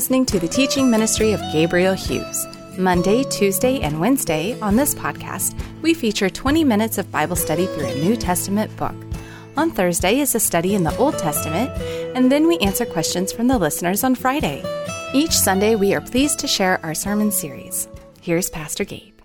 Listening to the teaching ministry of Gabriel Hughes. Monday, Tuesday, and Wednesday on this podcast, we feature 20 minutes of Bible study through a New Testament book. On Thursday is a study in the Old Testament, and then we answer questions from the listeners on Friday. Each Sunday, we are pleased to share our sermon series. Here's Pastor Gabe.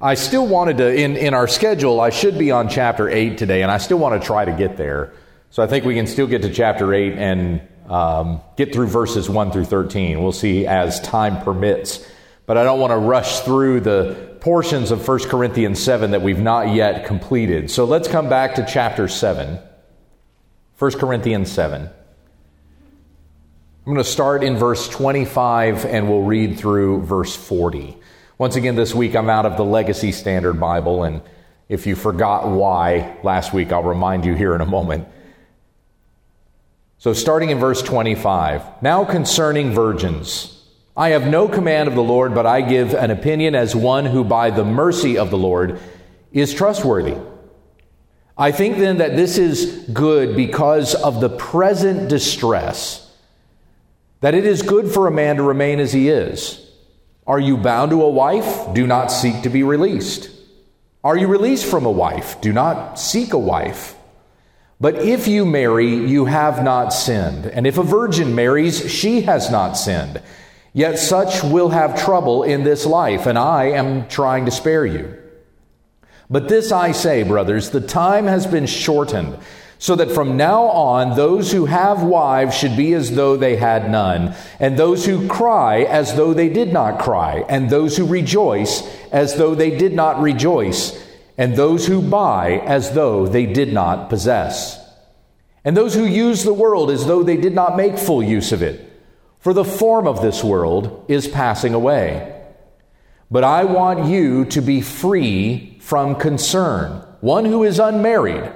I still wanted to, in, in our schedule, I should be on chapter 8 today, and I still want to try to get there. So I think we can still get to chapter 8 and um, get through verses 1 through 13. We'll see as time permits. But I don't want to rush through the portions of 1 Corinthians 7 that we've not yet completed. So let's come back to chapter 7. 1 Corinthians 7. I'm going to start in verse 25 and we'll read through verse 40. Once again, this week I'm out of the Legacy Standard Bible, and if you forgot why last week, I'll remind you here in a moment. So, starting in verse 25, now concerning virgins, I have no command of the Lord, but I give an opinion as one who, by the mercy of the Lord, is trustworthy. I think then that this is good because of the present distress, that it is good for a man to remain as he is. Are you bound to a wife? Do not seek to be released. Are you released from a wife? Do not seek a wife. But if you marry, you have not sinned. And if a virgin marries, she has not sinned. Yet such will have trouble in this life, and I am trying to spare you. But this I say, brothers, the time has been shortened, so that from now on those who have wives should be as though they had none, and those who cry as though they did not cry, and those who rejoice as though they did not rejoice and those who buy as though they did not possess, and those who use the world as though they did not make full use of it. For the form of this world is passing away. But I want you to be free from concern. One who is unmarried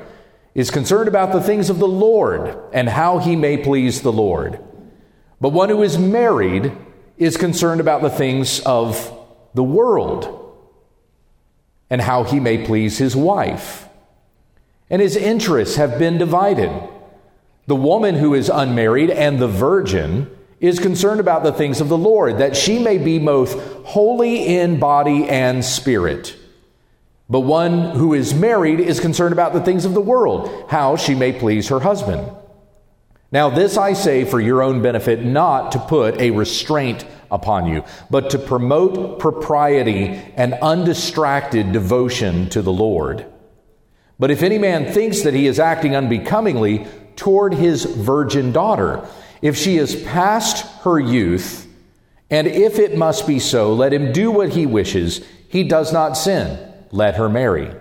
is concerned about the things of the Lord and how he may please the Lord. But one who is married is concerned about the things of the world and how he may please his wife. And his interests have been divided. The woman who is unmarried and the virgin is concerned about the things of the Lord, that she may be both holy in body and spirit. But one who is married is concerned about the things of the world, how she may please her husband. Now, this I say for your own benefit, not to put a restraint upon you, but to promote propriety and undistracted devotion to the Lord. But if any man thinks that he is acting unbecomingly toward his virgin daughter, if she is past her youth, and if it must be so, let him do what he wishes, he does not sin, let her marry.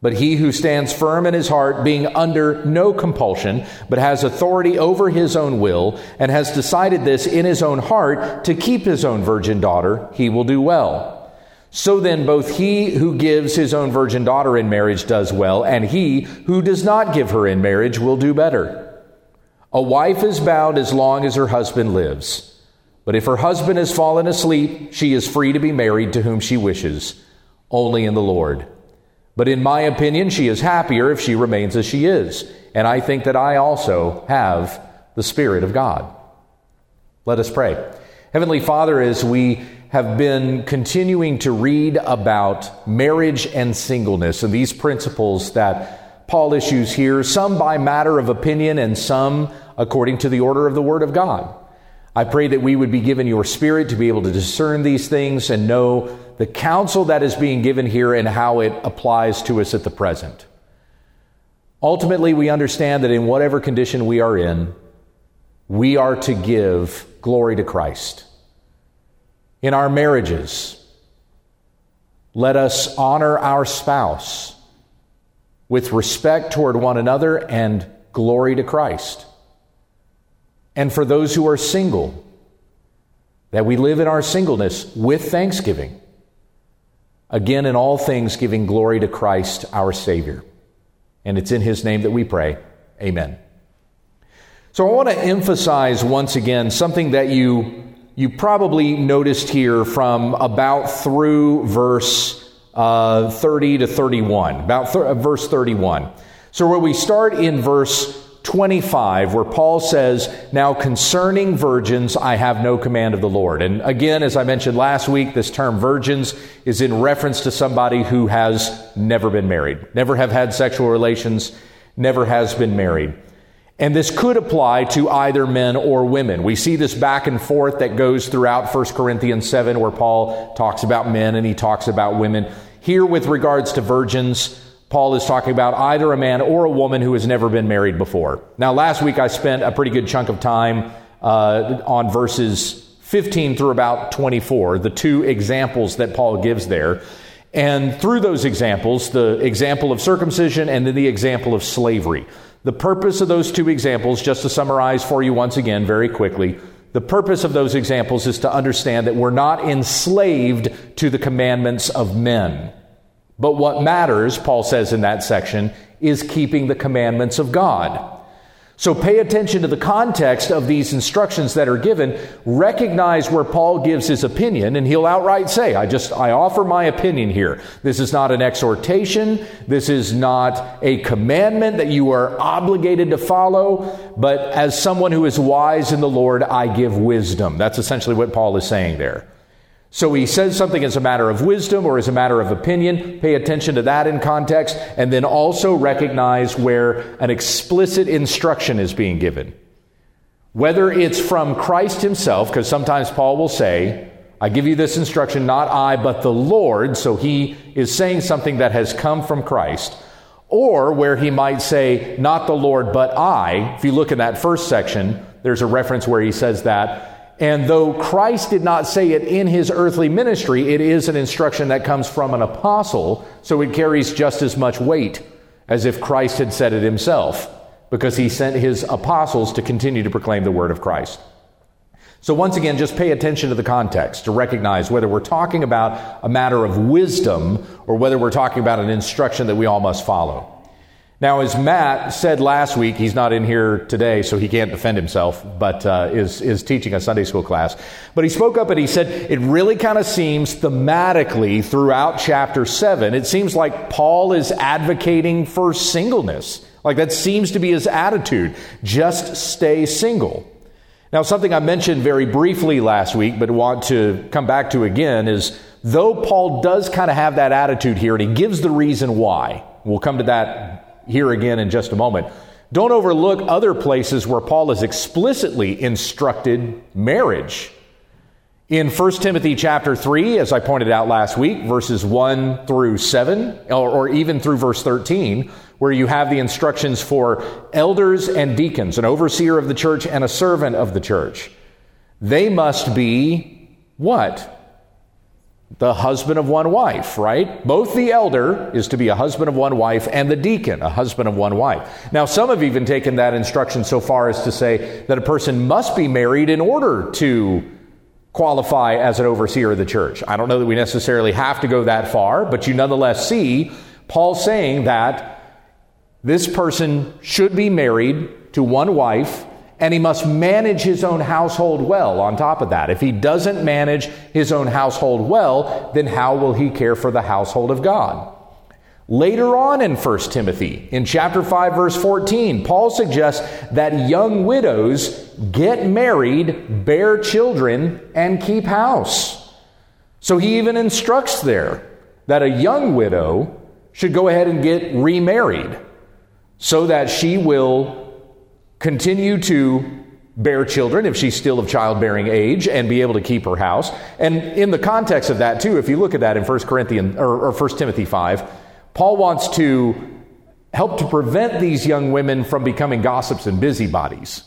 But he who stands firm in his heart, being under no compulsion, but has authority over his own will, and has decided this in his own heart to keep his own virgin daughter, he will do well. So then, both he who gives his own virgin daughter in marriage does well, and he who does not give her in marriage will do better. A wife is bound as long as her husband lives. But if her husband has fallen asleep, she is free to be married to whom she wishes, only in the Lord. But in my opinion, she is happier if she remains as she is. And I think that I also have the Spirit of God. Let us pray. Heavenly Father, as we have been continuing to read about marriage and singleness and these principles that Paul issues here, some by matter of opinion and some according to the order of the Word of God. I pray that we would be given your Spirit to be able to discern these things and know the counsel that is being given here and how it applies to us at the present. Ultimately, we understand that in whatever condition we are in, we are to give glory to Christ. In our marriages, let us honor our spouse with respect toward one another and glory to Christ. And for those who are single, that we live in our singleness with thanksgiving Again, in all things, giving glory to Christ our Savior. And it's in His name that we pray. Amen. So I want to emphasize once again something that you, you probably noticed here from about through verse uh, 30 to 31, about th- uh, verse 31. So where we start in verse 25, where Paul says, Now concerning virgins, I have no command of the Lord. And again, as I mentioned last week, this term virgins is in reference to somebody who has never been married, never have had sexual relations, never has been married. And this could apply to either men or women. We see this back and forth that goes throughout 1 Corinthians 7, where Paul talks about men and he talks about women. Here, with regards to virgins, Paul is talking about either a man or a woman who has never been married before. Now, last week I spent a pretty good chunk of time uh, on verses 15 through about 24, the two examples that Paul gives there. And through those examples, the example of circumcision and then the example of slavery. The purpose of those two examples, just to summarize for you once again very quickly, the purpose of those examples is to understand that we're not enslaved to the commandments of men. But what matters, Paul says in that section, is keeping the commandments of God. So pay attention to the context of these instructions that are given. Recognize where Paul gives his opinion, and he'll outright say, I just, I offer my opinion here. This is not an exhortation. This is not a commandment that you are obligated to follow. But as someone who is wise in the Lord, I give wisdom. That's essentially what Paul is saying there. So he says something as a matter of wisdom or as a matter of opinion. Pay attention to that in context. And then also recognize where an explicit instruction is being given. Whether it's from Christ himself, because sometimes Paul will say, I give you this instruction, not I, but the Lord. So he is saying something that has come from Christ. Or where he might say, not the Lord, but I. If you look in that first section, there's a reference where he says that. And though Christ did not say it in his earthly ministry, it is an instruction that comes from an apostle, so it carries just as much weight as if Christ had said it himself, because he sent his apostles to continue to proclaim the word of Christ. So, once again, just pay attention to the context to recognize whether we're talking about a matter of wisdom or whether we're talking about an instruction that we all must follow. Now, as Matt said last week, he's not in here today, so he can't defend himself, but uh, is, is teaching a Sunday school class. But he spoke up and he said, it really kind of seems thematically throughout chapter 7, it seems like Paul is advocating for singleness. Like that seems to be his attitude. Just stay single. Now, something I mentioned very briefly last week, but want to come back to again is though Paul does kind of have that attitude here, and he gives the reason why. We'll come to that here again in just a moment. Don't overlook other places where Paul has explicitly instructed marriage. In 1 Timothy chapter 3, as I pointed out last week, verses 1 through 7, or, or, even through verse 13, where you have the instructions for elders and deacons, an overseer of the church and a servant of the church. They must be what? The husband of one wife, right? Both the elder is to be a husband of one wife and the deacon, a husband of one wife. Now, some have even taken that instruction so far as to say that a person must be married in order to qualify as an overseer of the church. I don't know that we necessarily have to go that far, but you nonetheless see Paul saying that this person should be married to one wife and he must manage his own household well on top of that. If he doesn't manage his own household well, then how will he care for the household of God? Later on in 1 Timothy, in chapter 5, verse 14, Paul suggests that young widows get married, bear children, and keep house. So he even instructs there that a young widow should go ahead and get remarried so that she will continue to bear children if she's still of childbearing age and be able to keep her house. And in the context of that too, if you look at that in 1 Corinthians or, or 1 Timothy 5, Paul wants to help to prevent these young women from becoming gossips and busybodies.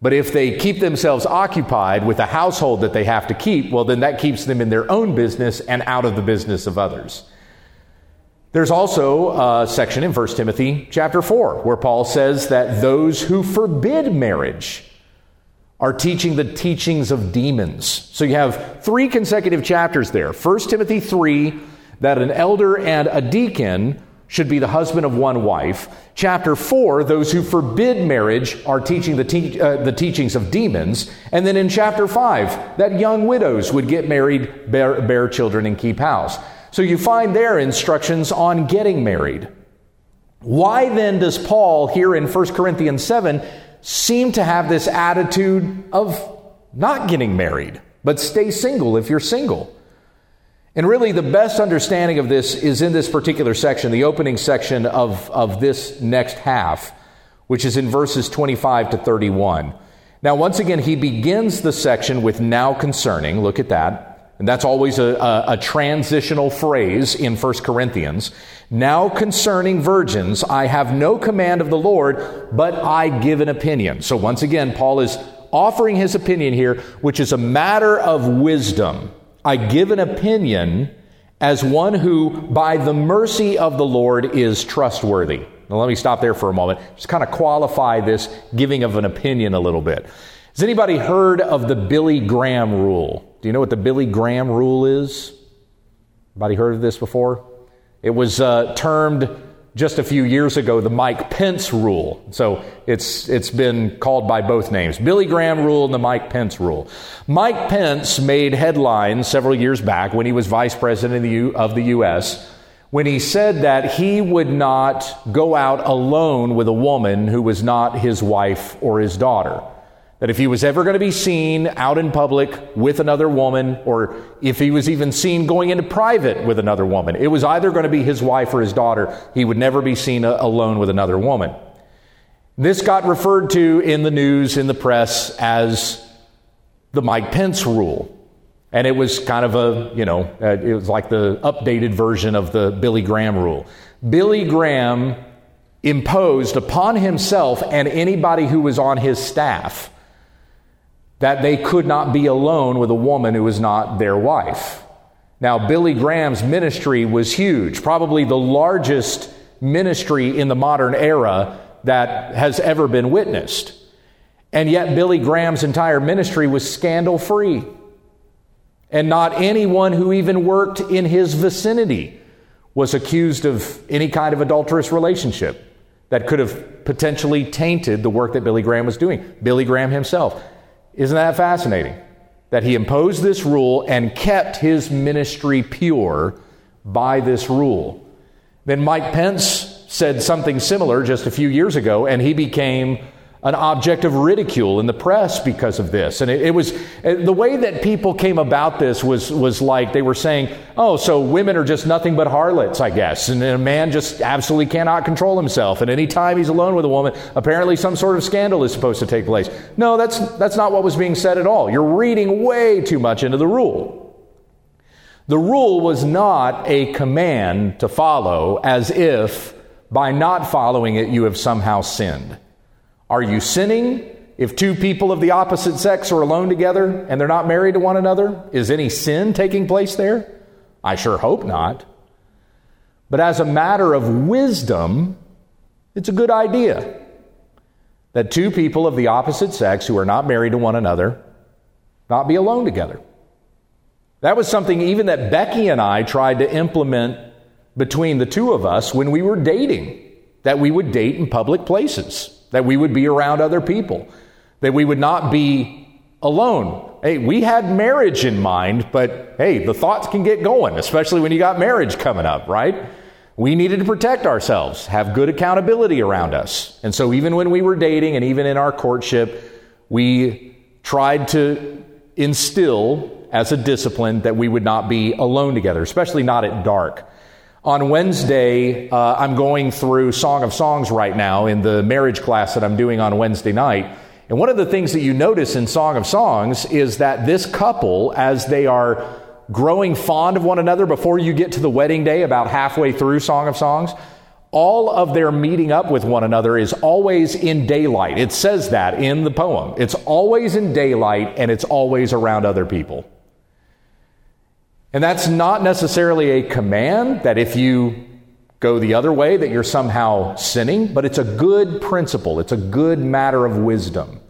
But if they keep themselves occupied with a household that they have to keep, well, then that keeps them in their own business and out of the business of others. There's also a section in 1 Timothy chapter 4 where Paul says that those who forbid marriage are teaching the teachings of demons. So you have three consecutive chapters there. 1 Timothy 3, that an elder and a deacon should be the husband of one wife. Chapter 4, those who forbid marriage are teaching the, te- uh, the teachings of demons. And then in chapter 5, that young widows would get married, bear, bear children, and keep house. So you find their instructions on getting married. Why then does Paul here in 1 Corinthians 7 seem to have this attitude of not getting married, but stay single if you're single? And really, the best understanding of this is in this particular section, the opening section of, of this next half, which is in verses 25 to 31. Now, once again, he begins the section with now concerning. Look at that. And that's always a, a, a transitional phrase in 1 Corinthians. Now concerning virgins, I have no command of the Lord, but I give an opinion. So once again, Paul is offering his opinion here, which is a matter of wisdom. I give an opinion as one who, by the mercy of the Lord, is trustworthy. Now, let me stop there for a moment. Just kind of qualify this giving of an opinion a little bit. Has anybody heard of the Billy Graham rule? Do you know what the Billy Graham rule is? Anybody heard of this before? It was uh, termed just a few years ago the Mike Pence rule. So it's, it's been called by both names Billy Graham rule and the Mike Pence rule. Mike Pence made headlines several years back when he was vice president of the, U, of the U.S. when he said that he would not go out alone with a woman who was not his wife or his daughter. That if he was ever going to be seen out in public with another woman, or if he was even seen going into private with another woman, it was either going to be his wife or his daughter. He would never be seen alone with another woman. This got referred to in the news, in the press, as the Mike Pence rule. And it was kind of a, you know, uh, it was like the updated version of the Billy Graham rule. Billy Graham imposed upon himself and anybody who was on his staff that they could not be alone with a woman who was not their wife. Now, Billy Graham's ministry was huge, probably the largest ministry in the modern era that has ever been witnessed. And yet, Billy Graham's entire ministry was scandal free. And not anyone who even worked in his vicinity was accused of any kind of adulterous relationship that could have potentially tainted the work that Billy Graham was doing. Billy Graham himself. Isn't that fascinating? That he imposed this rule and kept his ministry pure by this rule. Then Mike Pence said something similar just a few years ago, and he became an object of ridicule in the press because of this. And it, it, was uh, the way that people came about this was was like they were saying, "Oh, so women are just nothing but harlots, I guess." And a man just absolutely cannot control himself. And any time he's alone with a woman, apparently some sort of scandal is supposed to take place. No, that's that's not what was being said at all. You're reading way too much into the rule. The rule was not a command to follow as if by not following it you have somehow sinned. Are you sinning if two people of the opposite sex are alone together and they're not married to one another? Is any sin taking place there? I sure hope not. But as a matter of wisdom, it's a good idea that two people of the opposite sex who are not married to one another not be alone together. That was something even that Becky and I tried to implement between the two of us when we were dating, that we would date in public places that we would be around other people, that we would not be alone. Hey, we had marriage in mind, but hey, the thoughts can get going, especially when you got marriage coming up, right? We needed to protect ourselves, have good accountability around us. And so, even when we were dating and even in our courtship, we tried to instill as a discipline that we would not be alone together, especially not at dark. On Wednesday, uh, I'm going through Song of Songs right now in the marriage class that I'm doing on Wednesday night. And one of the things that you notice in Song of Songs is that this couple, as they are growing fond of one another before you get to the wedding day, about halfway through Song of Songs, all of their meeting up with one another is always in daylight. It says that in the poem. It's always in daylight and it's always around other people. And that's not necessarily a command that if you go the other way that you're somehow sinning, but it's a good principle. It's a good matter of wisdom.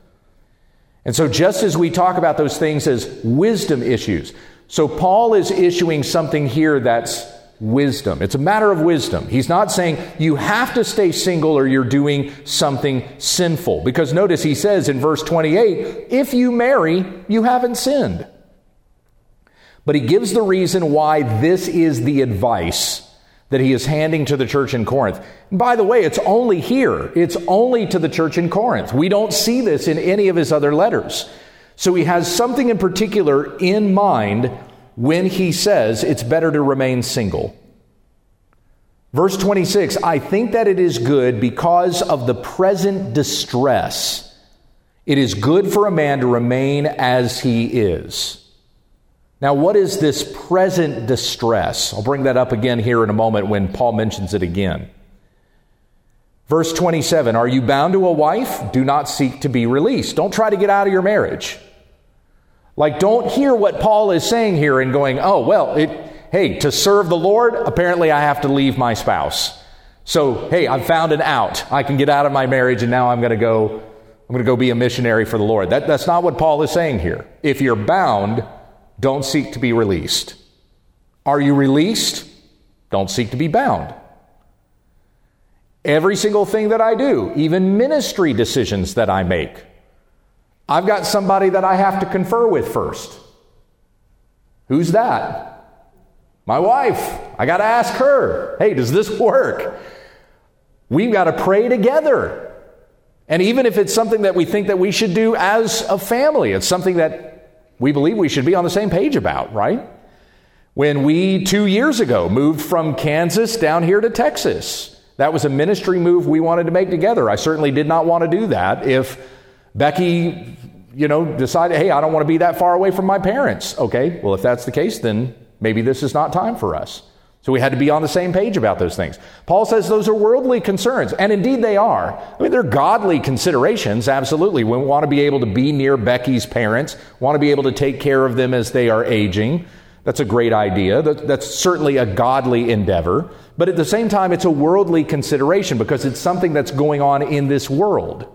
And so just as we talk about those things as wisdom issues, so Paul is issuing something here that's wisdom. It's a matter of wisdom. He's not saying you have to stay single or you're doing something sinful. Because notice he says in verse 28, if you marry, you haven't sinned. But he gives the reason why this is the advice that he is handing to the church in Corinth. And by the way, it's only here. It's only to the church in Corinth. We don't see this in any of his other letters. So he has something in particular in mind when he says it's better to remain single. Verse 26 I think that it is good because of the present distress. It is good for a man to remain as he is. Now, what is this present distress? I'll bring that up again here in a moment when Paul mentions it again. Verse 27 Are you bound to a wife? Do not seek to be released. Don't try to get out of your marriage. Like, don't hear what Paul is saying here and going, oh, well, it, hey, to serve the Lord, apparently I have to leave my spouse. So, hey, I've found an out. I can get out of my marriage and now I'm going to go, I'm going to go be a missionary for the Lord. That, that's not what Paul is saying here. If you're bound, don't seek to be released. Are you released? Don't seek to be bound. Every single thing that I do, even ministry decisions that I make, I've got somebody that I have to confer with first. Who's that? My wife. I got to ask her, hey, does this work? We've got to pray together. And even if it's something that we think that we should do as a family, it's something that we believe we should be on the same page about, right? When we, two years ago, moved from Kansas down here to Texas, that was a ministry move we wanted to make together. I certainly did not want to do that if Becky, you know, decided, hey, I don't want to be that far away from my parents. Okay, well, if that's the case, then maybe this is not time for us. So we had to be on the same page about those things. Paul says those are worldly concerns, and indeed they are. I mean, they're godly considerations, absolutely. We want to be able to be near Becky's parents, want to be able to take care of them as they are aging. That's a great idea. That's certainly a godly endeavor. But at the same time, it's a worldly consideration because it's something that's going on in this world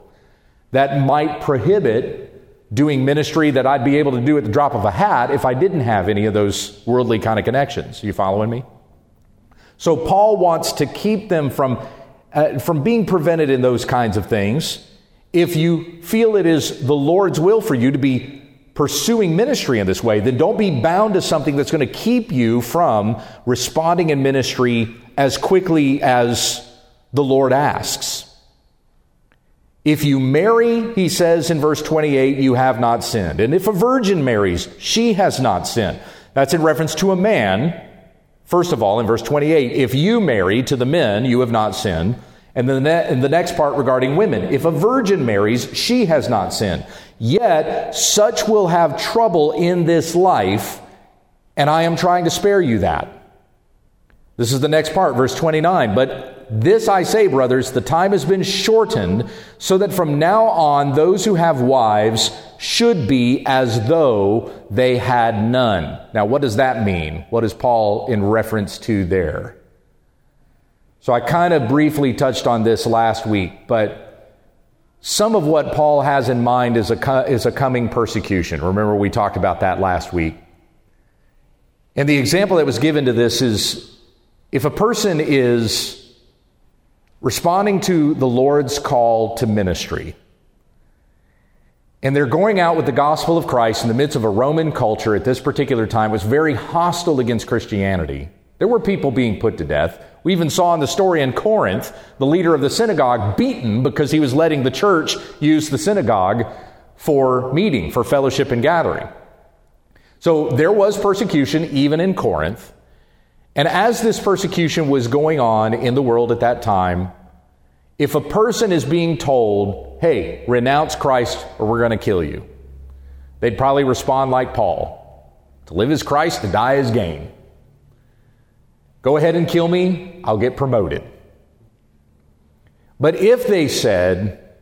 that might prohibit doing ministry that I'd be able to do at the drop of a hat if I didn't have any of those worldly kind of connections. You following me? So Paul wants to keep them from, uh, from being prevented in those kinds of things. If you feel it is the Lord's will for you to be pursuing ministry in this way, then don't be bound to something that's going to keep you from responding in ministry as quickly as the Lord asks. If you marry, he says in verse 28, you have not sinned. And if a virgin marries, she has not sinned. That's in reference to a man. First of all, in verse 28, if you marry to the men, you have not sinned. And then in the next part regarding women, if a virgin marries, she has not sinned. Yet such will have trouble in this life, and I am trying to spare you that. This is the next part, verse 29. But this I say, brothers, the time has been shortened, so that from now on those who have wives should be as though they had none. Now, what does that mean? What is Paul in reference to there? So I kind of briefly touched on this last week, but some of what Paul has in mind is a, is a coming persecution. Remember, we talked about that last week. And the example that was given to this is if a person is responding to the Lord's call to ministry. And they're going out with the gospel of Christ in the midst of a Roman culture at this particular time was very hostile against Christianity. There were people being put to death. We even saw in the story in Corinth the leader of the synagogue beaten because he was letting the church use the synagogue for meeting, for fellowship and gathering. So there was persecution even in Corinth. And as this persecution was going on in the world at that time, if a person is being told, hey, renounce Christ or we're going to kill you, they'd probably respond like Paul to live as Christ, to die as gain. Go ahead and kill me, I'll get promoted. But if they said,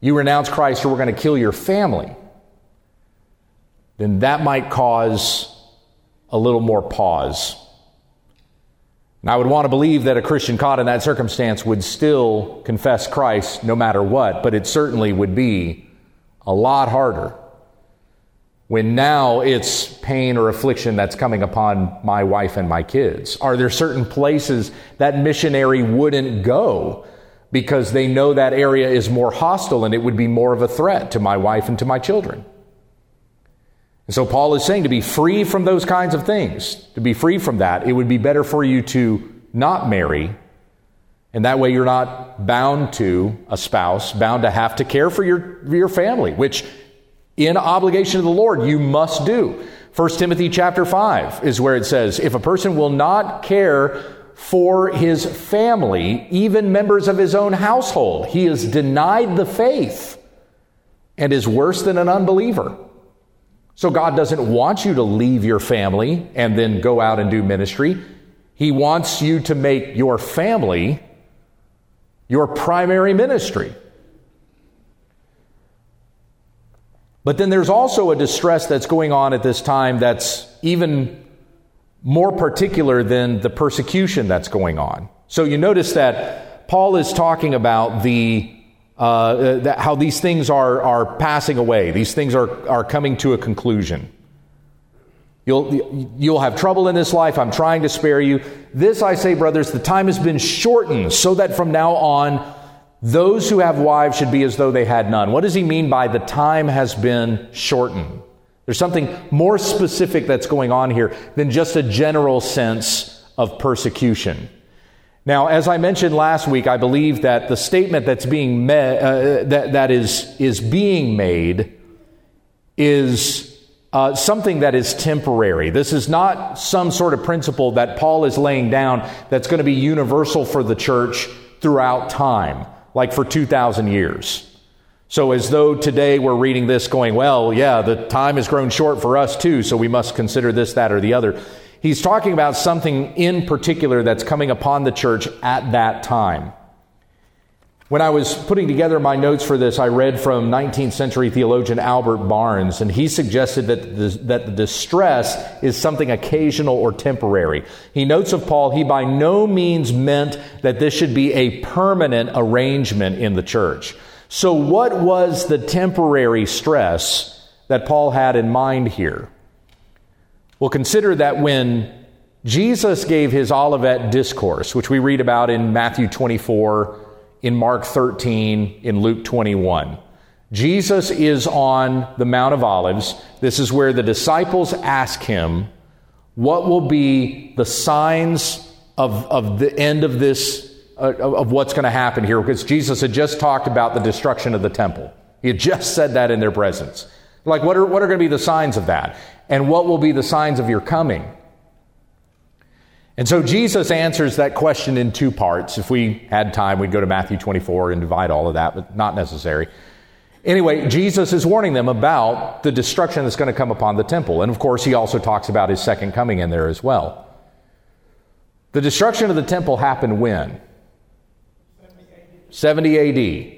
you renounce Christ or we're going to kill your family, then that might cause a little more pause and I would want to believe that a Christian caught in that circumstance would still confess Christ no matter what, but it certainly would be a lot harder when now it's pain or affliction that's coming upon my wife and my kids. Are there certain places that missionary wouldn't go because they know that area is more hostile and it would be more of a threat to my wife and to my children? And so Paul is saying to be free from those kinds of things, to be free from that, it would be better for you to not marry. And that way you're not bound to a spouse, bound to have to care for your, your family, which in obligation to the Lord you must do. 1 Timothy chapter 5 is where it says, if a person will not care for his family, even members of his own household, he is denied the faith and is worse than an unbeliever. So God doesn't want you to leave your family and then go out and do ministry. He wants you to make your family your primary ministry. But then there's also a distress that's going on at this time that's even more particular than the persecution that's going on. So you notice that Paul is talking about the uh, that how these things are, are passing away. These things are, are coming to a conclusion. You'll, you'll have trouble in this life. I'm trying to spare you. This, I say, brothers, the time has been shortened so that from now on, those who have wives should be as though they had none. What does he mean by the time has been shortened? There's something more specific that's going on here than just a general sense of persecution. Now, as I mentioned last week, I believe that the statement that's being me- uh, that, that is, is being made is uh, something that is temporary. This is not some sort of principle that Paul is laying down that's going to be universal for the church throughout time, like for 2,000 years. So, as though today we're reading this going, well, yeah, the time has grown short for us too, so we must consider this, that, or the other. He's talking about something in particular that's coming upon the church at that time. When I was putting together my notes for this, I read from 19th century theologian Albert Barnes, and he suggested that the, that the distress is something occasional or temporary. He notes of Paul, he by no means meant that this should be a permanent arrangement in the church. So, what was the temporary stress that Paul had in mind here? Well, consider that when Jesus gave his Olivet discourse, which we read about in Matthew 24, in Mark 13, in Luke 21. Jesus is on the Mount of Olives. This is where the disciples ask him, What will be the signs of, of the end of this, uh, of what's going to happen here? Because Jesus had just talked about the destruction of the temple. He had just said that in their presence. Like, what are, what are going to be the signs of that? And what will be the signs of your coming? And so Jesus answers that question in two parts. If we had time, we'd go to Matthew 24 and divide all of that, but not necessary. Anyway, Jesus is warning them about the destruction that's going to come upon the temple. And of course, he also talks about his second coming in there as well. The destruction of the temple happened when? 70 AD.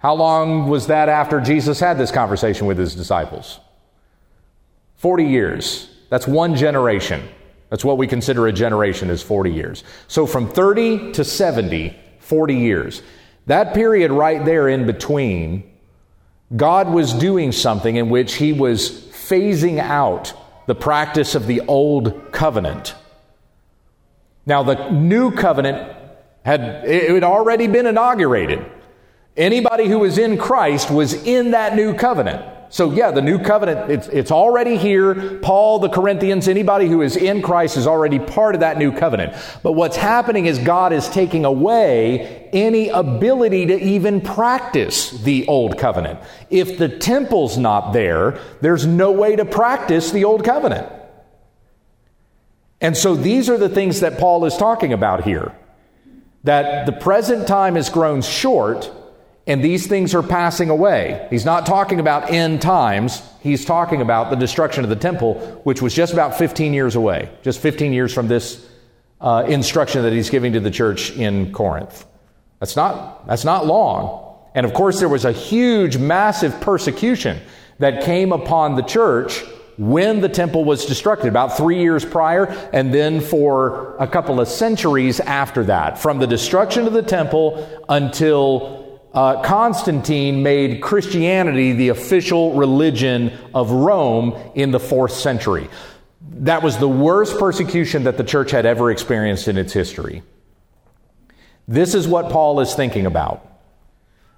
How long was that after Jesus had this conversation with his disciples? 40 years. That's one generation. That's what we consider a generation is 40 years. So from 30 to 70, 40 years. That period right there in between, God was doing something in which He was phasing out the practice of the old covenant. Now, the new covenant had, it had already been inaugurated. Anybody who was in Christ was in that new covenant. So, yeah, the new covenant, it's, it's already here. Paul, the Corinthians, anybody who is in Christ is already part of that new covenant. But what's happening is God is taking away any ability to even practice the old covenant. If the temple's not there, there's no way to practice the old covenant. And so these are the things that Paul is talking about here. That the present time has grown short and these things are passing away. He's not talking about end times. He's talking about the destruction of the temple, which was just about 15 years away, just 15 years from this uh, instruction that he's giving to the church in Corinth. That's not, that's not long. And of course, there was a huge, massive persecution that came upon the church when the temple was destructed, about three years prior, and then for a couple of centuries after that, from the destruction of the temple until uh, Constantine made Christianity the official religion of Rome in the fourth century. That was the worst persecution that the church had ever experienced in its history. This is what Paul is thinking about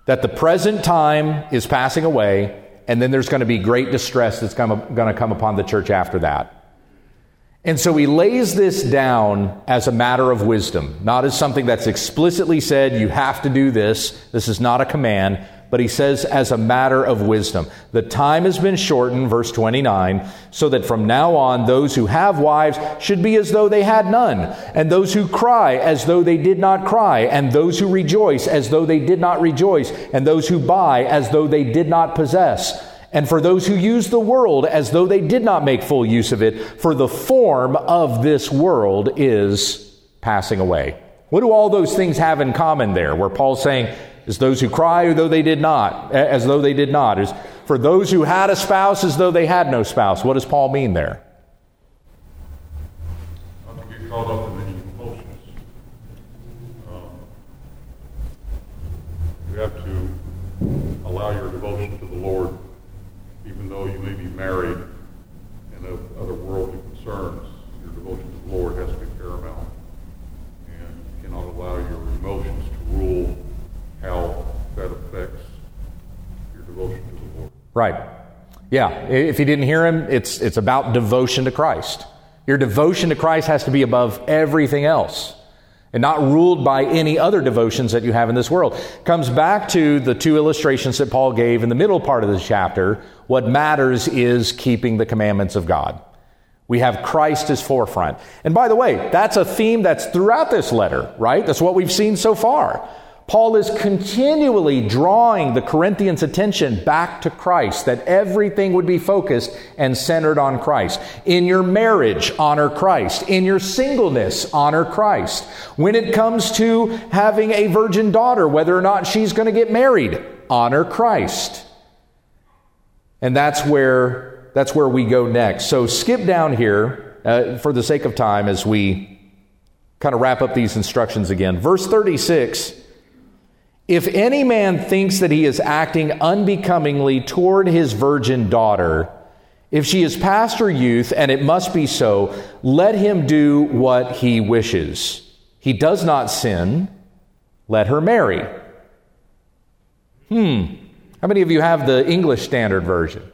that the present time is passing away, and then there's going to be great distress that's going to come upon the church after that. And so he lays this down as a matter of wisdom, not as something that's explicitly said, you have to do this. This is not a command, but he says as a matter of wisdom. The time has been shortened, verse 29, so that from now on those who have wives should be as though they had none, and those who cry as though they did not cry, and those who rejoice as though they did not rejoice, and those who buy as though they did not possess and for those who use the world as though they did not make full use of it, for the form of this world is passing away. What do all those things have in common there? Where Paul's saying, as those who cry as though they did not, as though they did not, is for those who had a spouse as though they had no spouse. What does Paul mean there? Not to get caught up in any emotions. Um, you have to allow your devotion to the Lord even though you may be married and of other worldly concerns, your devotion to the Lord has to be paramount. And cannot allow your emotions to rule how that affects your devotion to the Lord. Right. Yeah. If you didn't hear him, it's, it's about devotion to Christ. Your devotion to Christ has to be above everything else and not ruled by any other devotions that you have in this world. Comes back to the two illustrations that Paul gave in the middle part of the chapter. What matters is keeping the commandments of God. We have Christ as forefront. And by the way, that's a theme that's throughout this letter, right? That's what we've seen so far. Paul is continually drawing the Corinthians' attention back to Christ, that everything would be focused and centered on Christ. In your marriage, honor Christ. In your singleness, honor Christ. When it comes to having a virgin daughter, whether or not she's going to get married, honor Christ. And that's where, that's where we go next. So skip down here uh, for the sake of time as we kind of wrap up these instructions again. Verse 36 if any man thinks that he is acting unbecomingly toward his virgin daughter, if she is past her youth, and it must be so, let him do what he wishes. He does not sin, let her marry. Hmm. How many of you have the English Standard Version?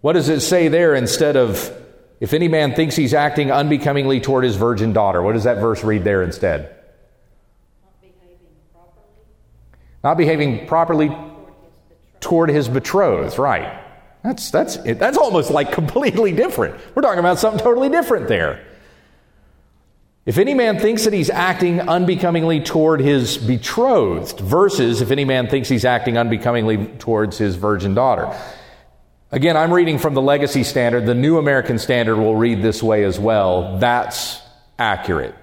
What does it say there instead of, if any man thinks he's acting unbecomingly toward his virgin daughter? What does that verse read there instead? Not behaving properly toward his betrothed, right. That's, that's, that's almost like completely different. We're talking about something totally different there. If any man thinks that he's acting unbecomingly toward his betrothed, versus if any man thinks he's acting unbecomingly towards his virgin daughter. Again, I'm reading from the Legacy Standard. The New American Standard will read this way as well. That's accurate.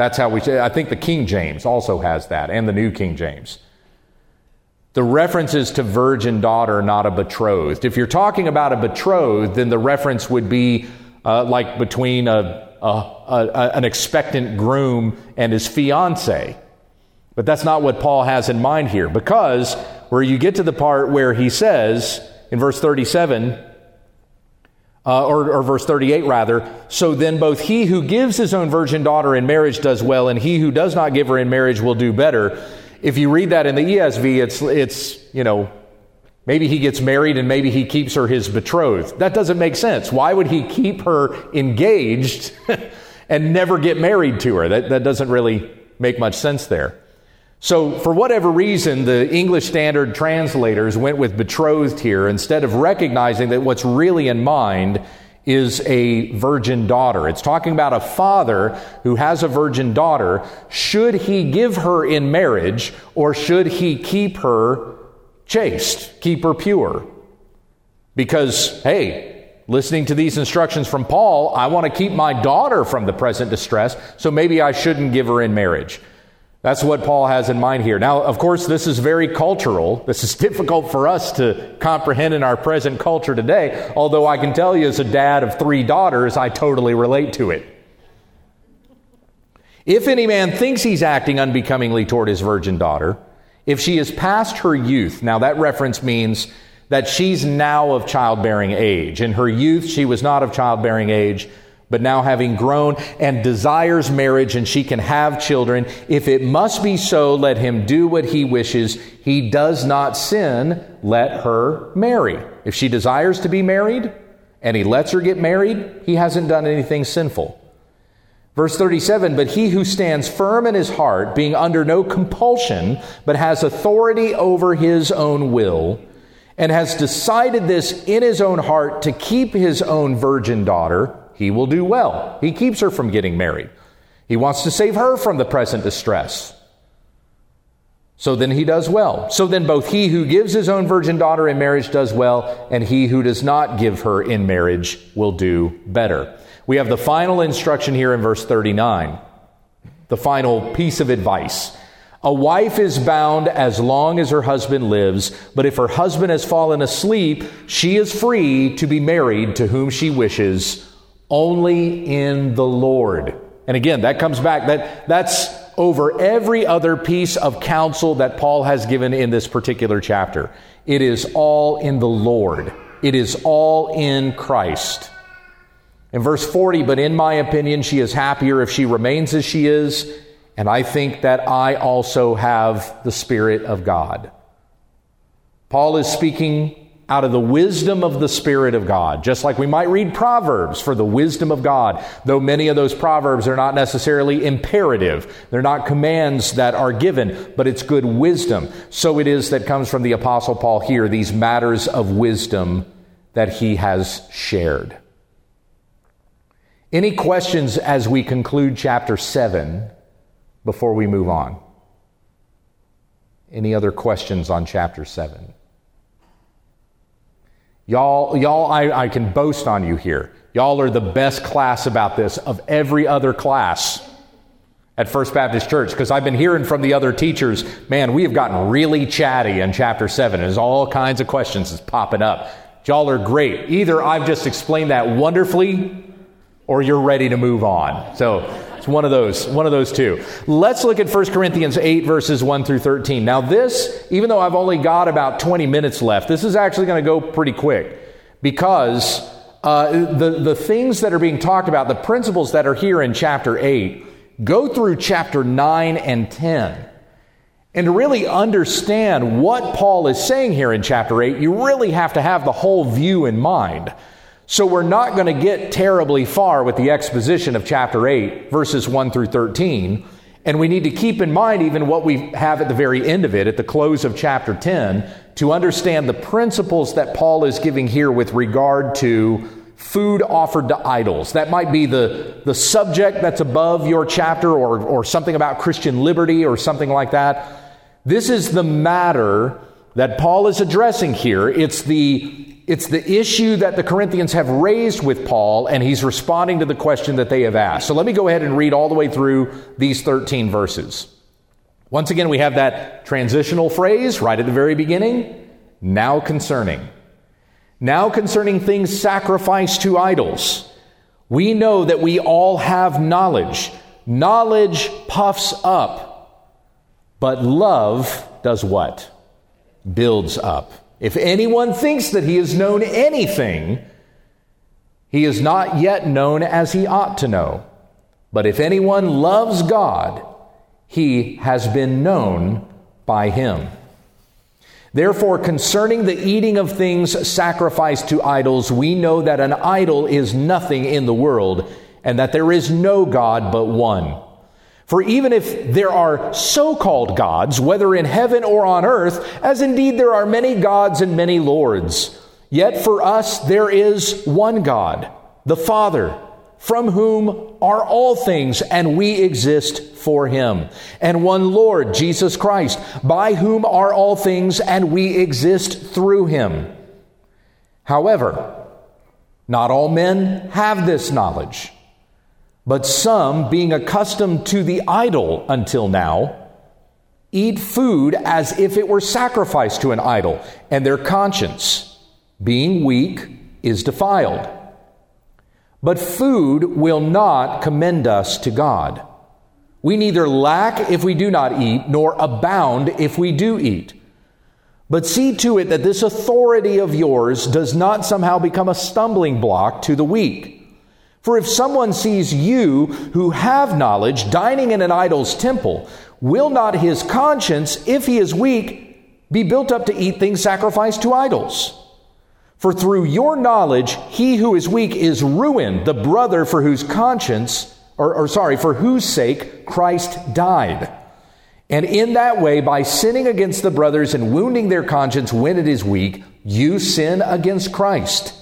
That's how we say, I think the King James also has that, and the New King James. The references to virgin daughter, not a betrothed. If you're talking about a betrothed, then the reference would be uh, like between a, a, a, an expectant groom and his fiance. But that's not what Paul has in mind here, because where you get to the part where he says in verse 37, uh, or, or verse 38 rather. So then both he who gives his own virgin daughter in marriage does well, and he who does not give her in marriage will do better. If you read that in the ESV, it's, it's, you know, maybe he gets married and maybe he keeps her his betrothed. That doesn't make sense. Why would he keep her engaged and never get married to her? That, that doesn't really make much sense there. So, for whatever reason, the English Standard translators went with betrothed here instead of recognizing that what's really in mind is a virgin daughter. It's talking about a father who has a virgin daughter. Should he give her in marriage or should he keep her chaste, keep her pure? Because, hey, listening to these instructions from Paul, I want to keep my daughter from the present distress, so maybe I shouldn't give her in marriage. That's what Paul has in mind here. Now, of course, this is very cultural. This is difficult for us to comprehend in our present culture today, although I can tell you, as a dad of three daughters, I totally relate to it. If any man thinks he's acting unbecomingly toward his virgin daughter, if she is past her youth, now that reference means that she's now of childbearing age. In her youth, she was not of childbearing age but now having grown and desires marriage and she can have children, if it must be so, let him do what he wishes. He does not sin, let her marry. If she desires to be married and he lets her get married, he hasn't done anything sinful. Verse 37 But he who stands firm in his heart, being under no compulsion, but has authority over his own will, and has decided this in his own heart to keep his own virgin daughter, he will do well. He keeps her from getting married. He wants to save her from the present distress. So then he does well. So then both he who gives his own virgin daughter in marriage does well, and he who does not give her in marriage will do better. We have the final instruction here in verse 39, the final piece of advice. A wife is bound as long as her husband lives, but if her husband has fallen asleep, she is free to be married to whom she wishes, only in the Lord. And again, that comes back, that, that's over every other piece of counsel that Paul has given in this particular chapter. It is all in the Lord, it is all in Christ. In verse 40, but in my opinion, she is happier if she remains as she is, and I think that I also have the Spirit of God. Paul is speaking out of the wisdom of the Spirit of God, just like we might read Proverbs for the wisdom of God, though many of those Proverbs are not necessarily imperative. They're not commands that are given, but it's good wisdom. So it is that comes from the Apostle Paul here, these matters of wisdom that he has shared. Any questions as we conclude chapter 7 before we move on? Any other questions on chapter 7? Y'all, y'all I, I can boast on you here. Y'all are the best class about this of every other class at First Baptist Church because I've been hearing from the other teachers, man, we have gotten really chatty in chapter 7. There's all kinds of questions that's popping up. Y'all are great. Either I've just explained that wonderfully or you're ready to move on. So it's one of those, one of those two. Let's look at 1 Corinthians 8 verses 1 through 13. Now this, even though I've only got about 20 minutes left, this is actually going to go pretty quick because uh, the, the things that are being talked about, the principles that are here in chapter 8, go through chapter 9 and 10. And to really understand what Paul is saying here in chapter 8, you really have to have the whole view in mind. So we're not going to get terribly far with the exposition of chapter 8, verses 1 through 13. And we need to keep in mind even what we have at the very end of it, at the close of chapter 10, to understand the principles that Paul is giving here with regard to food offered to idols. That might be the, the subject that's above your chapter or, or something about Christian liberty or something like that. This is the matter that Paul is addressing here. It's the it's the issue that the Corinthians have raised with Paul, and he's responding to the question that they have asked. So let me go ahead and read all the way through these 13 verses. Once again, we have that transitional phrase right at the very beginning now concerning. Now concerning things sacrificed to idols. We know that we all have knowledge. Knowledge puffs up, but love does what? Builds up. If anyone thinks that he has known anything, he is not yet known as he ought to know. But if anyone loves God, he has been known by him. Therefore, concerning the eating of things sacrificed to idols, we know that an idol is nothing in the world, and that there is no God but one. For even if there are so called gods, whether in heaven or on earth, as indeed there are many gods and many lords, yet for us there is one God, the Father, from whom are all things, and we exist for him, and one Lord, Jesus Christ, by whom are all things, and we exist through him. However, not all men have this knowledge. But some, being accustomed to the idol until now, eat food as if it were sacrificed to an idol, and their conscience, being weak, is defiled. But food will not commend us to God. We neither lack if we do not eat, nor abound if we do eat. But see to it that this authority of yours does not somehow become a stumbling block to the weak. For if someone sees you who have knowledge dining in an idol's temple, will not his conscience, if he is weak, be built up to eat things sacrificed to idols? For through your knowledge, he who is weak is ruined, the brother for whose conscience, or, or, sorry, for whose sake Christ died. And in that way, by sinning against the brothers and wounding their conscience when it is weak, you sin against Christ.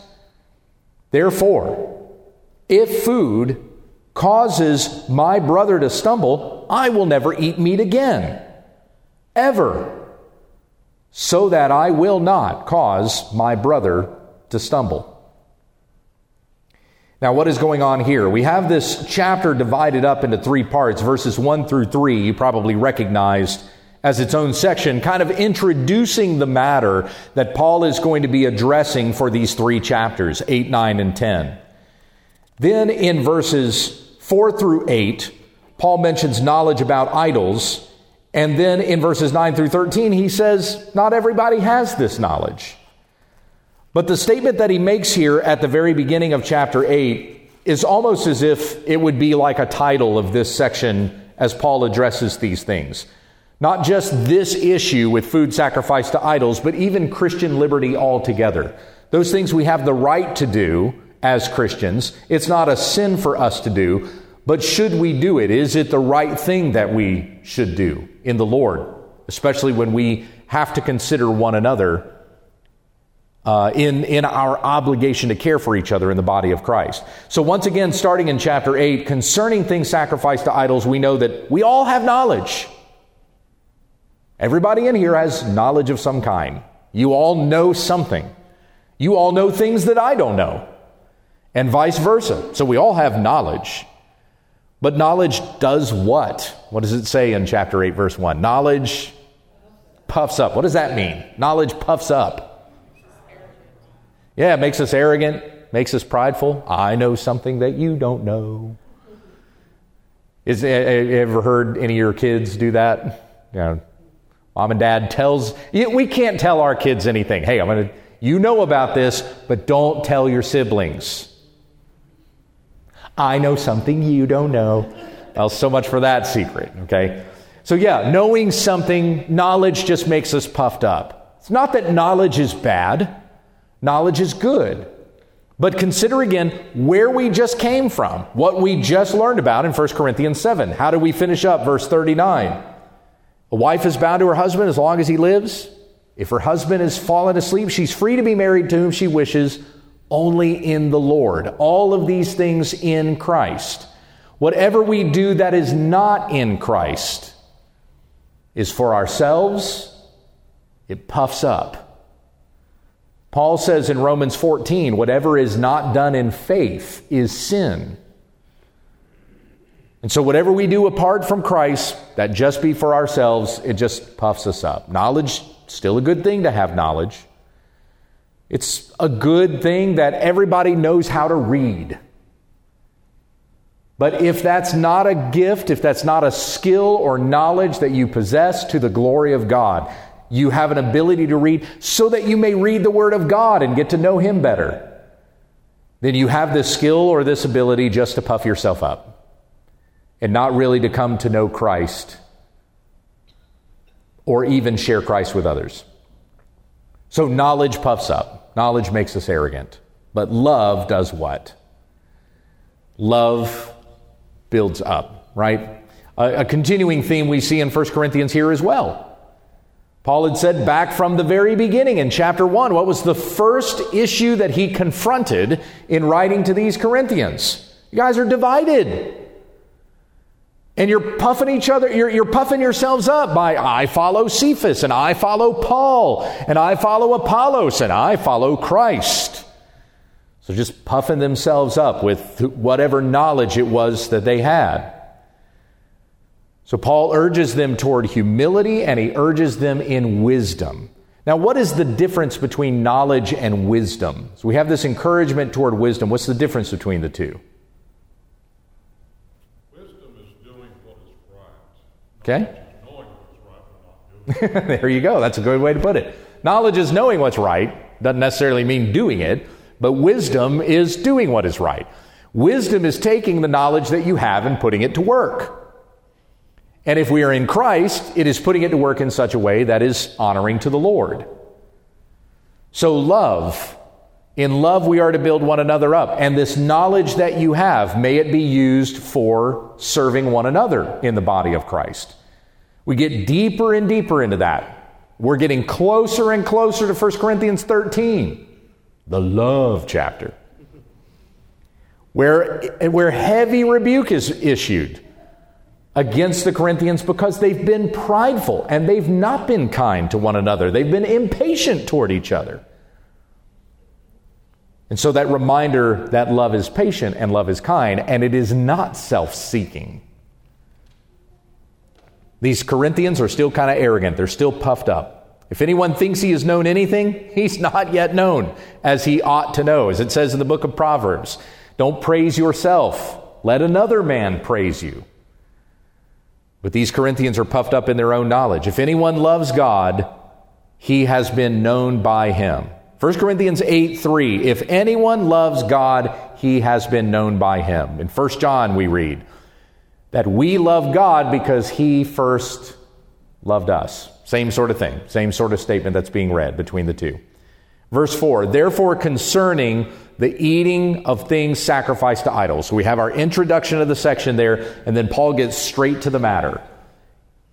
Therefore, if food causes my brother to stumble, I will never eat meat again, ever so that I will not cause my brother to stumble. Now, what is going on here? We have this chapter divided up into three parts, verses 1 through 3, you probably recognized as its own section, kind of introducing the matter that Paul is going to be addressing for these three chapters 8, 9, and 10. Then in verses 4 through 8, Paul mentions knowledge about idols and then in verses 9 through 13, he says, Not everybody has this knowledge. But the statement that he makes here at the very beginning of chapter 8 is almost as if it would be like a title of this section as Paul addresses these things. Not just this issue with food sacrificed to idols, but even Christian liberty altogether. Those things we have the right to do as Christians. It's not a sin for us to do, but should we do it? Is it the right thing that we should do in the Lord, especially when we have to consider one another uh, in, in our obligation to care for each other in the body of Christ? So, once again, starting in chapter 8, concerning things sacrificed to idols, we know that we all have knowledge. Everybody in here has knowledge of some kind. You all know something. You all know things that I don't know, and vice versa. So, we all have knowledge. But knowledge does what? What does it say in chapter 8, verse 1? Knowledge puffs up. What does that mean? Knowledge puffs up. Yeah, it makes us arrogant, makes us prideful. I know something that you don't know. Is, have you ever heard any of your kids do that? You know, mom and dad tells, we can't tell our kids anything. Hey, I'm to, you know about this, but don't tell your siblings. I know something you don't know. Well, so much for that secret, okay? So, yeah, knowing something, knowledge just makes us puffed up. It's not that knowledge is bad, knowledge is good. But consider again where we just came from, what we just learned about in 1 Corinthians 7. How do we finish up? Verse 39. A wife is bound to her husband as long as he lives. If her husband has fallen asleep, she's free to be married to whom she wishes only in the Lord. All of these things in Christ. Whatever we do that is not in Christ is for ourselves, it puffs up. Paul says in Romans 14, whatever is not done in faith is sin. And so, whatever we do apart from Christ, that just be for ourselves, it just puffs us up. Knowledge, still a good thing to have knowledge. It's a good thing that everybody knows how to read. But if that's not a gift, if that's not a skill or knowledge that you possess to the glory of God, you have an ability to read so that you may read the Word of God and get to know Him better, then you have this skill or this ability just to puff yourself up and not really to come to know Christ or even share Christ with others. So knowledge puffs up, knowledge makes us arrogant. But love does what? Love builds up, right? A, a, continuing theme we see in 1 Corinthians here as well. Paul had said back from the very beginning in chapter 1, what was the first issue that he confronted in writing to these Corinthians? You guys are divided. And you're puffing each other, you're, you're puffing yourselves up by, I follow Cephas, and I follow Paul, and I follow Apollos, and I follow Christ. So just puffing themselves up with whatever knowledge it was that they had. So Paul urges them toward humility, and he urges them in wisdom. Now, what is the difference between knowledge and wisdom? So we have this encouragement toward wisdom. What's the difference between the two? Okay? there you go. That's a good way to put it. Knowledge is knowing what's right, doesn't necessarily mean doing it, but wisdom is doing what is right. Wisdom is taking the knowledge that you have and putting it to work. And if we are in Christ, it is putting it to work in such a way that is honoring to the Lord. So, love In love, we are to build one another up. And this knowledge that you have, may it be used for serving one another in the body of Christ. We get deeper and deeper into that. We're getting closer and closer to 1 Corinthians 13, the love chapter, where, where heavy rebuke is issued against the Corinthians because they've been prideful and they've not been kind to one another. They've been impatient toward each other. And so that reminder that love is patient and love is kind, and it is not self seeking. These Corinthians are still kind of arrogant, they're still puffed up. If anyone thinks he has known anything, he's not yet known as he ought to know, as it says in the book of Proverbs. Don't praise yourself, let another man praise you. But these Corinthians are puffed up in their own knowledge. If anyone loves God, he has been known by him. 1 Corinthians 8 3. If anyone loves God, he has been known by him. In 1 John, we read that we love God because he first loved us. Same sort of thing, same sort of statement that's being read between the two. Verse 4 Therefore, concerning the eating of things sacrificed to idols. So we have our introduction of the section there, and then Paul gets straight to the matter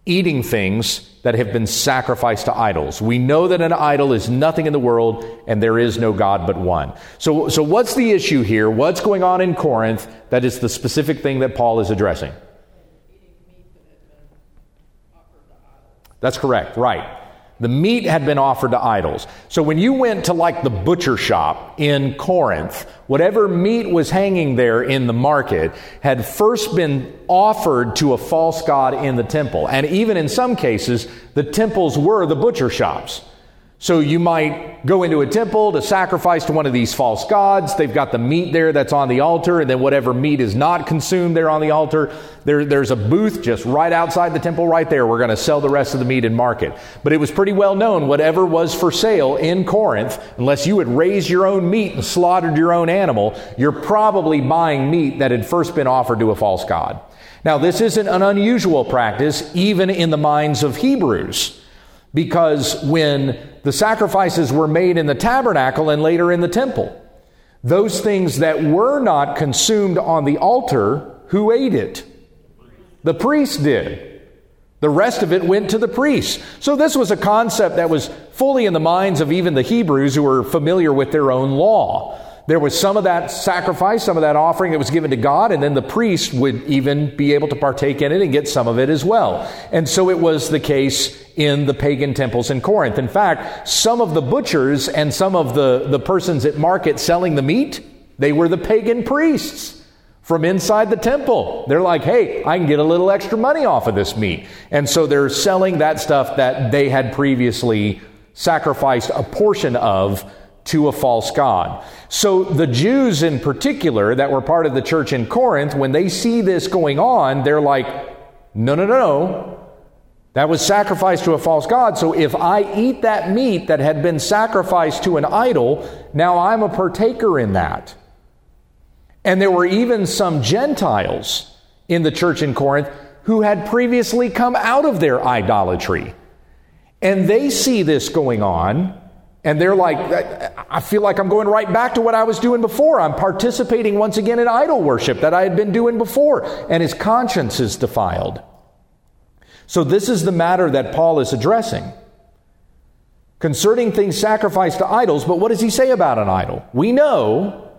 eating things that have been sacrificed to idols. We know that an idol is nothing in the world and there is no God but one. So, so what's the issue here? What's going on in Corinth that is the specific thing that Paul is addressing? That's correct, right. The meat had been offered to idols. So when you went to like the butcher shop in Corinth, whatever meat was hanging there in the market had first been offered to a false god in the temple. And even in some cases, the temples were the butcher shops. So you might go into a temple to sacrifice to one of these false gods. They've got the meat there that's on the altar, and then whatever meat is not consumed there on the altar, there, there's a booth just right outside the temple right there. We're going to sell the rest of the meat in market. But it was pretty well known whatever was for sale in Corinth, unless you had raised your own meat and slaughtered your own animal, you're probably buying meat that had first been offered to a false god. Now, this isn't an unusual practice even in the minds of Hebrews. Because when the sacrifices were made in the tabernacle and later in the temple, those things that were not consumed on the altar, who ate it? The priest did. The rest of it went to the priests. So this was a concept that was fully in the minds of even the Hebrews who were familiar with their own law. There was some of that sacrifice, some of that offering that was given to God, and then the priest would even be able to partake in it and get some of it as well. And so it was the case in the pagan temples in Corinth. In fact, some of the butchers and some of the, the persons at market selling the meat, they were the pagan priests from inside the temple. They're like, hey, I can get a little extra money off of this meat. And so they're selling that stuff that they had previously sacrificed a portion of to a false god. So the Jews in particular that were part of the church in Corinth, when they see this going on, they're like, no, no, no, no. That was sacrificed to a false god. So if I eat that meat that had been sacrificed to an idol, now I'm a partaker in that. And there were even some Gentiles in the church in Corinth who had previously come out of their idolatry. And they see this going on and they're like, I feel like I'm going right back to what I was doing before. I'm participating once again in idol worship that I had been doing before. And his conscience is defiled. So, this is the matter that Paul is addressing concerning things sacrificed to idols. But what does he say about an idol? We know,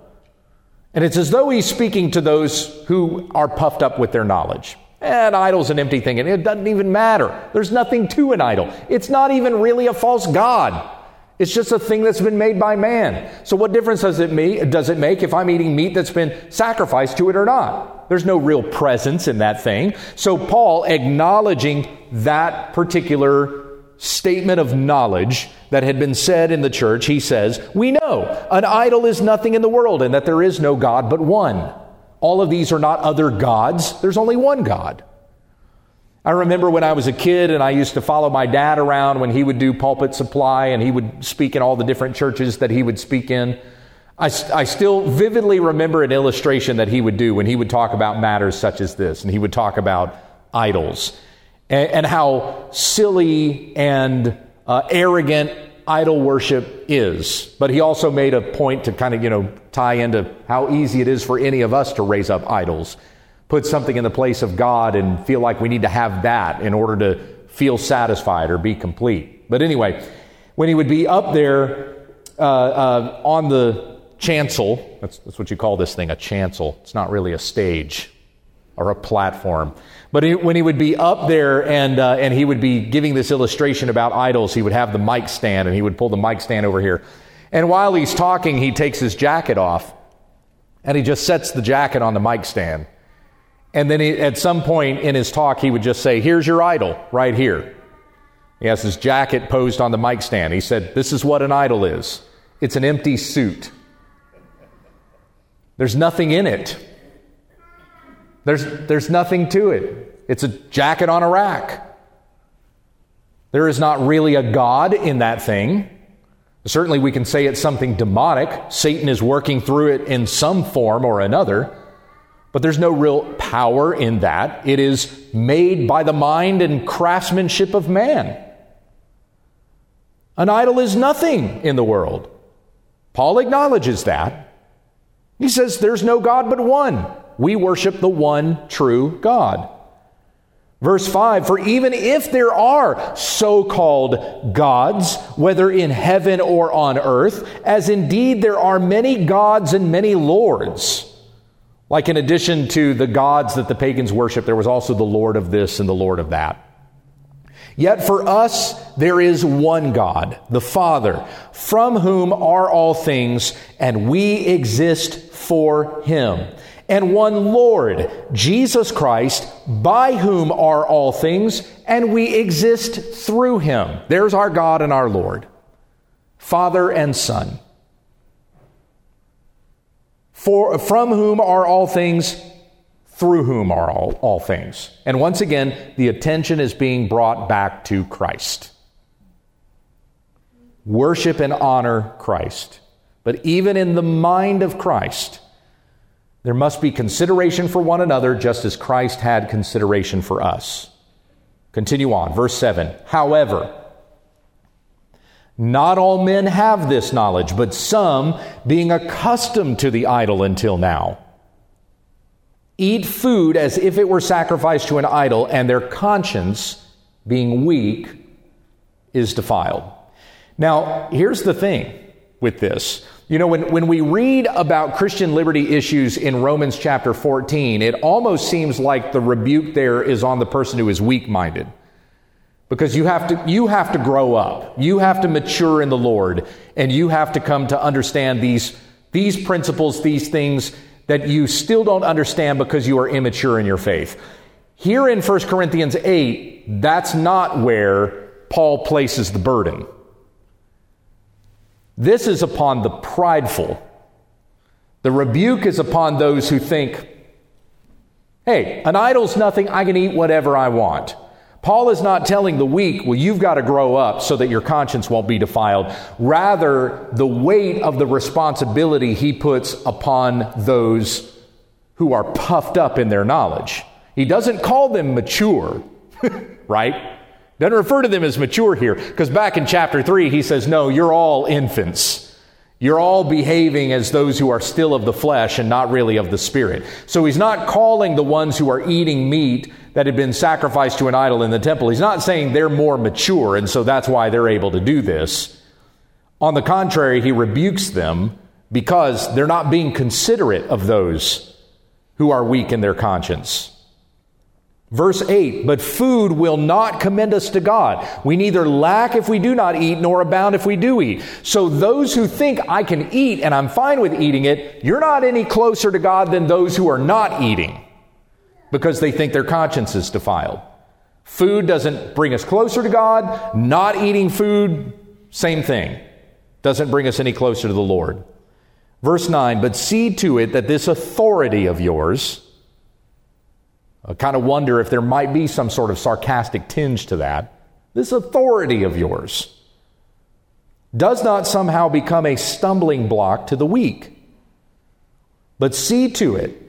and it's as though he's speaking to those who are puffed up with their knowledge. And idol's an empty thing, and it doesn't even matter. There's nothing to an idol. It's not even really a false God. It's just a thing that's been made by man. So what difference does it, make, does it make if I'm eating meat that's been sacrificed to it or not? There's no real presence in that thing. So Paul, acknowledging that particular statement of knowledge that had been said in the church, he says, We know an idol is nothing in the world and that there is no God but one. All of these are not other gods, there's only one God. I remember when I was a kid and I used to follow my dad around when he would do pulpit supply and he would speak in all the different churches that he would speak in. I, I still vividly remember an illustration that he would do when he would talk about matters such as this, and he would talk about idols and, and how silly and uh, arrogant idol worship is. But he also made a point to kind of, you know, tie into how easy it is for any of us to raise up idols. Put something in the place of God and feel like we need to have that in order to feel satisfied or be complete. But anyway, when he would be up there uh, uh, on the chancel, that's, that's what you call this thing, a chancel. It's not really a stage or a platform. But he, when he would be up there and, uh, and he would be giving this illustration about idols, he would have the mic stand and he would pull the mic stand over here. And while he's talking, he takes his jacket off and he just sets the jacket on the mic stand. And then he, at some point in his talk, he would just say, Here's your idol right here. He has his jacket posed on the mic stand. He said, This is what an idol is it's an empty suit. There's nothing in it. There's, there's nothing to it. It's a jacket on a rack. There is not really a God in that thing. Certainly, we can say it's something demonic. Satan is working through it in some form or another. But there's no real power in that. It is made by the mind and craftsmanship of man. An idol is nothing in the world. Paul acknowledges that. He says there's no God but one. We worship the one true God. Verse 5 For even if there are so called gods, whether in heaven or on earth, as indeed there are many gods and many lords, like in addition to the gods that the pagans worship, there was also the Lord of this and the Lord of that. Yet for us there is one God, the Father, from whom are all things, and we exist for him and one Lord, Jesus Christ, by whom are all things, and we exist through him. There's our God and our Lord, Father and Son. For, from whom are all things, through whom are all, all things. And once again, the attention is being brought back to Christ. Worship and honor Christ. But even in the mind of Christ, there must be consideration for one another, just as Christ had consideration for us. Continue on, verse 7. However, not all men have this knowledge, but some, being accustomed to the idol until now, eat food as if it were sacrificed to an idol, and their conscience, being weak, is defiled. Now, here's the thing with this you know, when, when we read about Christian liberty issues in Romans chapter 14, it almost seems like the rebuke there is on the person who is weak minded. Because you have, to, you have to grow up. You have to mature in the Lord. And you have to come to understand these, these principles, these things that you still don't understand because you are immature in your faith. Here in 1 Corinthians 8, that's not where Paul places the burden. This is upon the prideful. The rebuke is upon those who think, hey, an idol's nothing, I can eat whatever I want. Paul is not telling the weak, well, you've got to grow up so that your conscience won't be defiled. Rather, the weight of the responsibility he puts upon those who are puffed up in their knowledge. He doesn't call them mature, right? Doesn't refer to them as mature here, because back in chapter 3, he says, No, you're all infants. You're all behaving as those who are still of the flesh and not really of the spirit. So he's not calling the ones who are eating meat that had been sacrificed to an idol in the temple. He's not saying they're more mature and so that's why they're able to do this. On the contrary, he rebukes them because they're not being considerate of those who are weak in their conscience. Verse 8, but food will not commend us to God. We neither lack if we do not eat, nor abound if we do eat. So those who think I can eat and I'm fine with eating it, you're not any closer to God than those who are not eating because they think their conscience is defiled. Food doesn't bring us closer to God. Not eating food, same thing. Doesn't bring us any closer to the Lord. Verse 9, but see to it that this authority of yours, I kind of wonder if there might be some sort of sarcastic tinge to that. This authority of yours does not somehow become a stumbling block to the weak, but see to it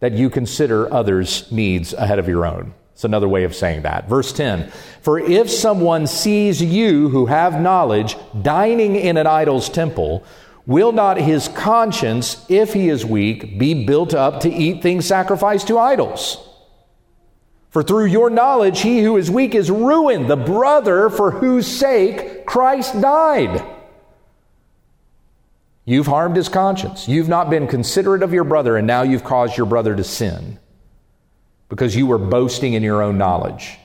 that you consider others' needs ahead of your own. It's another way of saying that. Verse 10 For if someone sees you who have knowledge dining in an idol's temple, will not his conscience, if he is weak, be built up to eat things sacrificed to idols? For through your knowledge, he who is weak is ruined, the brother for whose sake Christ died. You've harmed his conscience. You've not been considerate of your brother, and now you've caused your brother to sin because you were boasting in your own knowledge.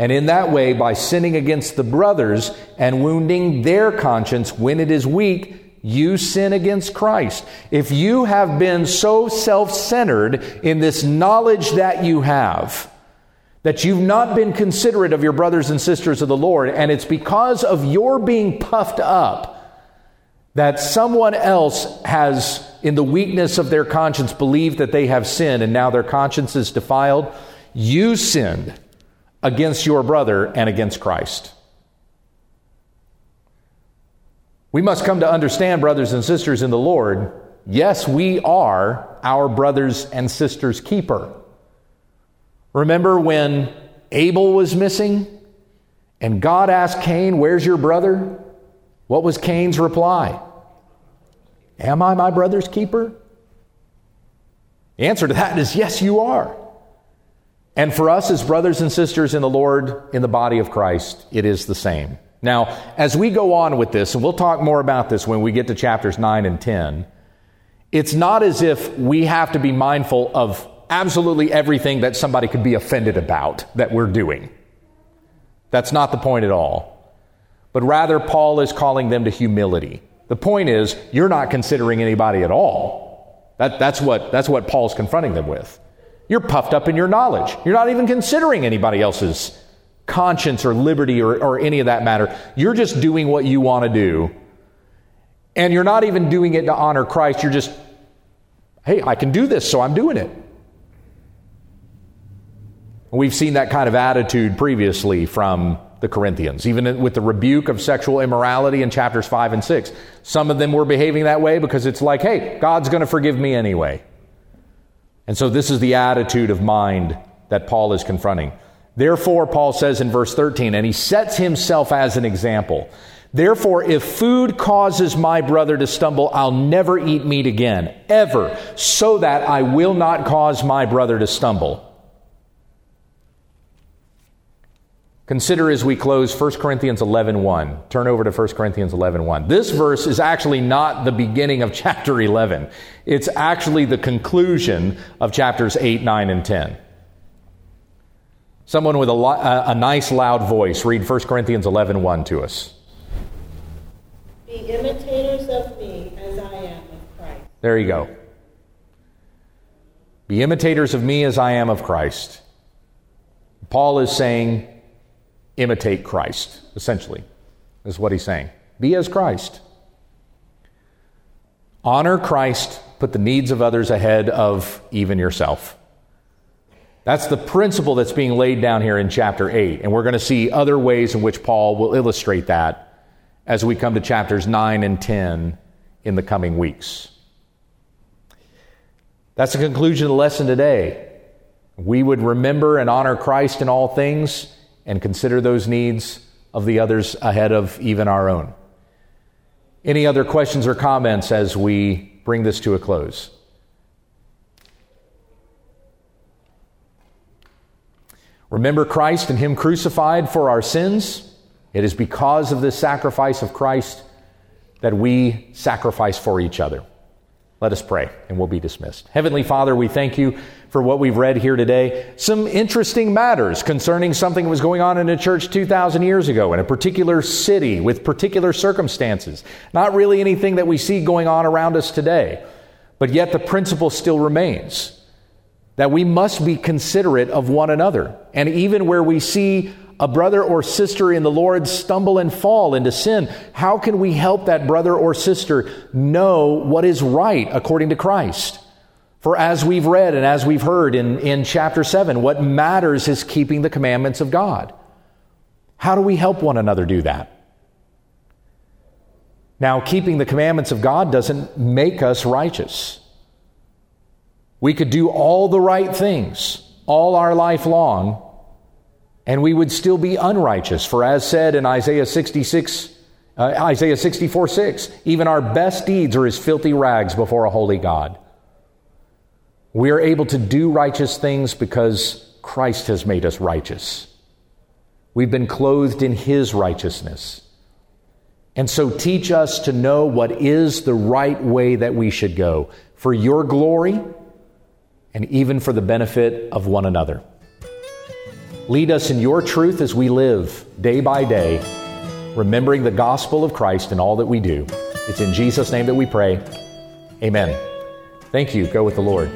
And in that way, by sinning against the brothers and wounding their conscience when it is weak, you sin against Christ. If you have been so self centered in this knowledge that you have, that you've not been considerate of your brothers and sisters of the Lord, and it's because of your being puffed up that someone else has, in the weakness of their conscience, believed that they have sinned and now their conscience is defiled, you sinned against your brother and against Christ. We must come to understand, brothers and sisters in the Lord, yes, we are our brothers and sisters' keeper. Remember when Abel was missing and God asked Cain, Where's your brother? What was Cain's reply? Am I my brother's keeper? The answer to that is yes, you are. And for us as brothers and sisters in the Lord, in the body of Christ, it is the same. Now, as we go on with this, and we'll talk more about this when we get to chapters 9 and 10, it's not as if we have to be mindful of absolutely everything that somebody could be offended about that we're doing. That's not the point at all. But rather, Paul is calling them to humility. The point is, you're not considering anybody at all. That, that's, what, that's what Paul's confronting them with. You're puffed up in your knowledge. You're not even considering anybody else's conscience or liberty or, or any of that matter. You're just doing what you want to do. And you're not even doing it to honor Christ. You're just, hey, I can do this, so I'm doing it. We've seen that kind of attitude previously from the Corinthians, even with the rebuke of sexual immorality in chapters 5 and 6. Some of them were behaving that way because it's like, hey, God's going to forgive me anyway. And so this is the attitude of mind that Paul is confronting. Therefore, Paul says in verse 13, and he sets himself as an example. Therefore, if food causes my brother to stumble, I'll never eat meat again, ever, so that I will not cause my brother to stumble. Consider as we close 1 Corinthians 11.1. 1. Turn over to 1 Corinthians 11.1. 1. This verse is actually not the beginning of chapter 11. It's actually the conclusion of chapters 8, 9, and 10. Someone with a, lo- a nice loud voice, read 1 Corinthians 11.1 1 to us. Be imitators of me as I am of Christ. There you go. Be imitators of me as I am of Christ. Paul is saying, imitate Christ, essentially, is what he's saying. Be as Christ. Honor Christ, put the needs of others ahead of even yourself. That's the principle that's being laid down here in chapter 8. And we're going to see other ways in which Paul will illustrate that as we come to chapters 9 and 10 in the coming weeks. That's the conclusion of the lesson today. We would remember and honor Christ in all things and consider those needs of the others ahead of even our own. Any other questions or comments as we bring this to a close? Remember Christ and Him crucified for our sins. It is because of this sacrifice of Christ that we sacrifice for each other. Let us pray, and we'll be dismissed. Heavenly Father, we thank you for what we've read here today. Some interesting matters concerning something that was going on in a church 2,000 years ago in a particular city with particular circumstances. Not really anything that we see going on around us today, but yet the principle still remains that we must be considerate of one another. And even where we see a brother or sister in the Lord stumble and fall into sin, how can we help that brother or sister know what is right according to Christ? For as we've read and as we've heard in, in chapter 7, what matters is keeping the commandments of God. How do we help one another do that? Now, keeping the commandments of God doesn't make us righteous. We could do all the right things, all our life long, and we would still be unrighteous. For as said in Isaiah 66, uh, Isaiah 64 6, even our best deeds are as filthy rags before a holy God. We are able to do righteous things because Christ has made us righteous. We've been clothed in His righteousness. And so teach us to know what is the right way that we should go for your glory and even for the benefit of one another. Lead us in your truth as we live day by day, remembering the gospel of Christ in all that we do. It's in Jesus' name that we pray. Amen. Thank you. Go with the Lord.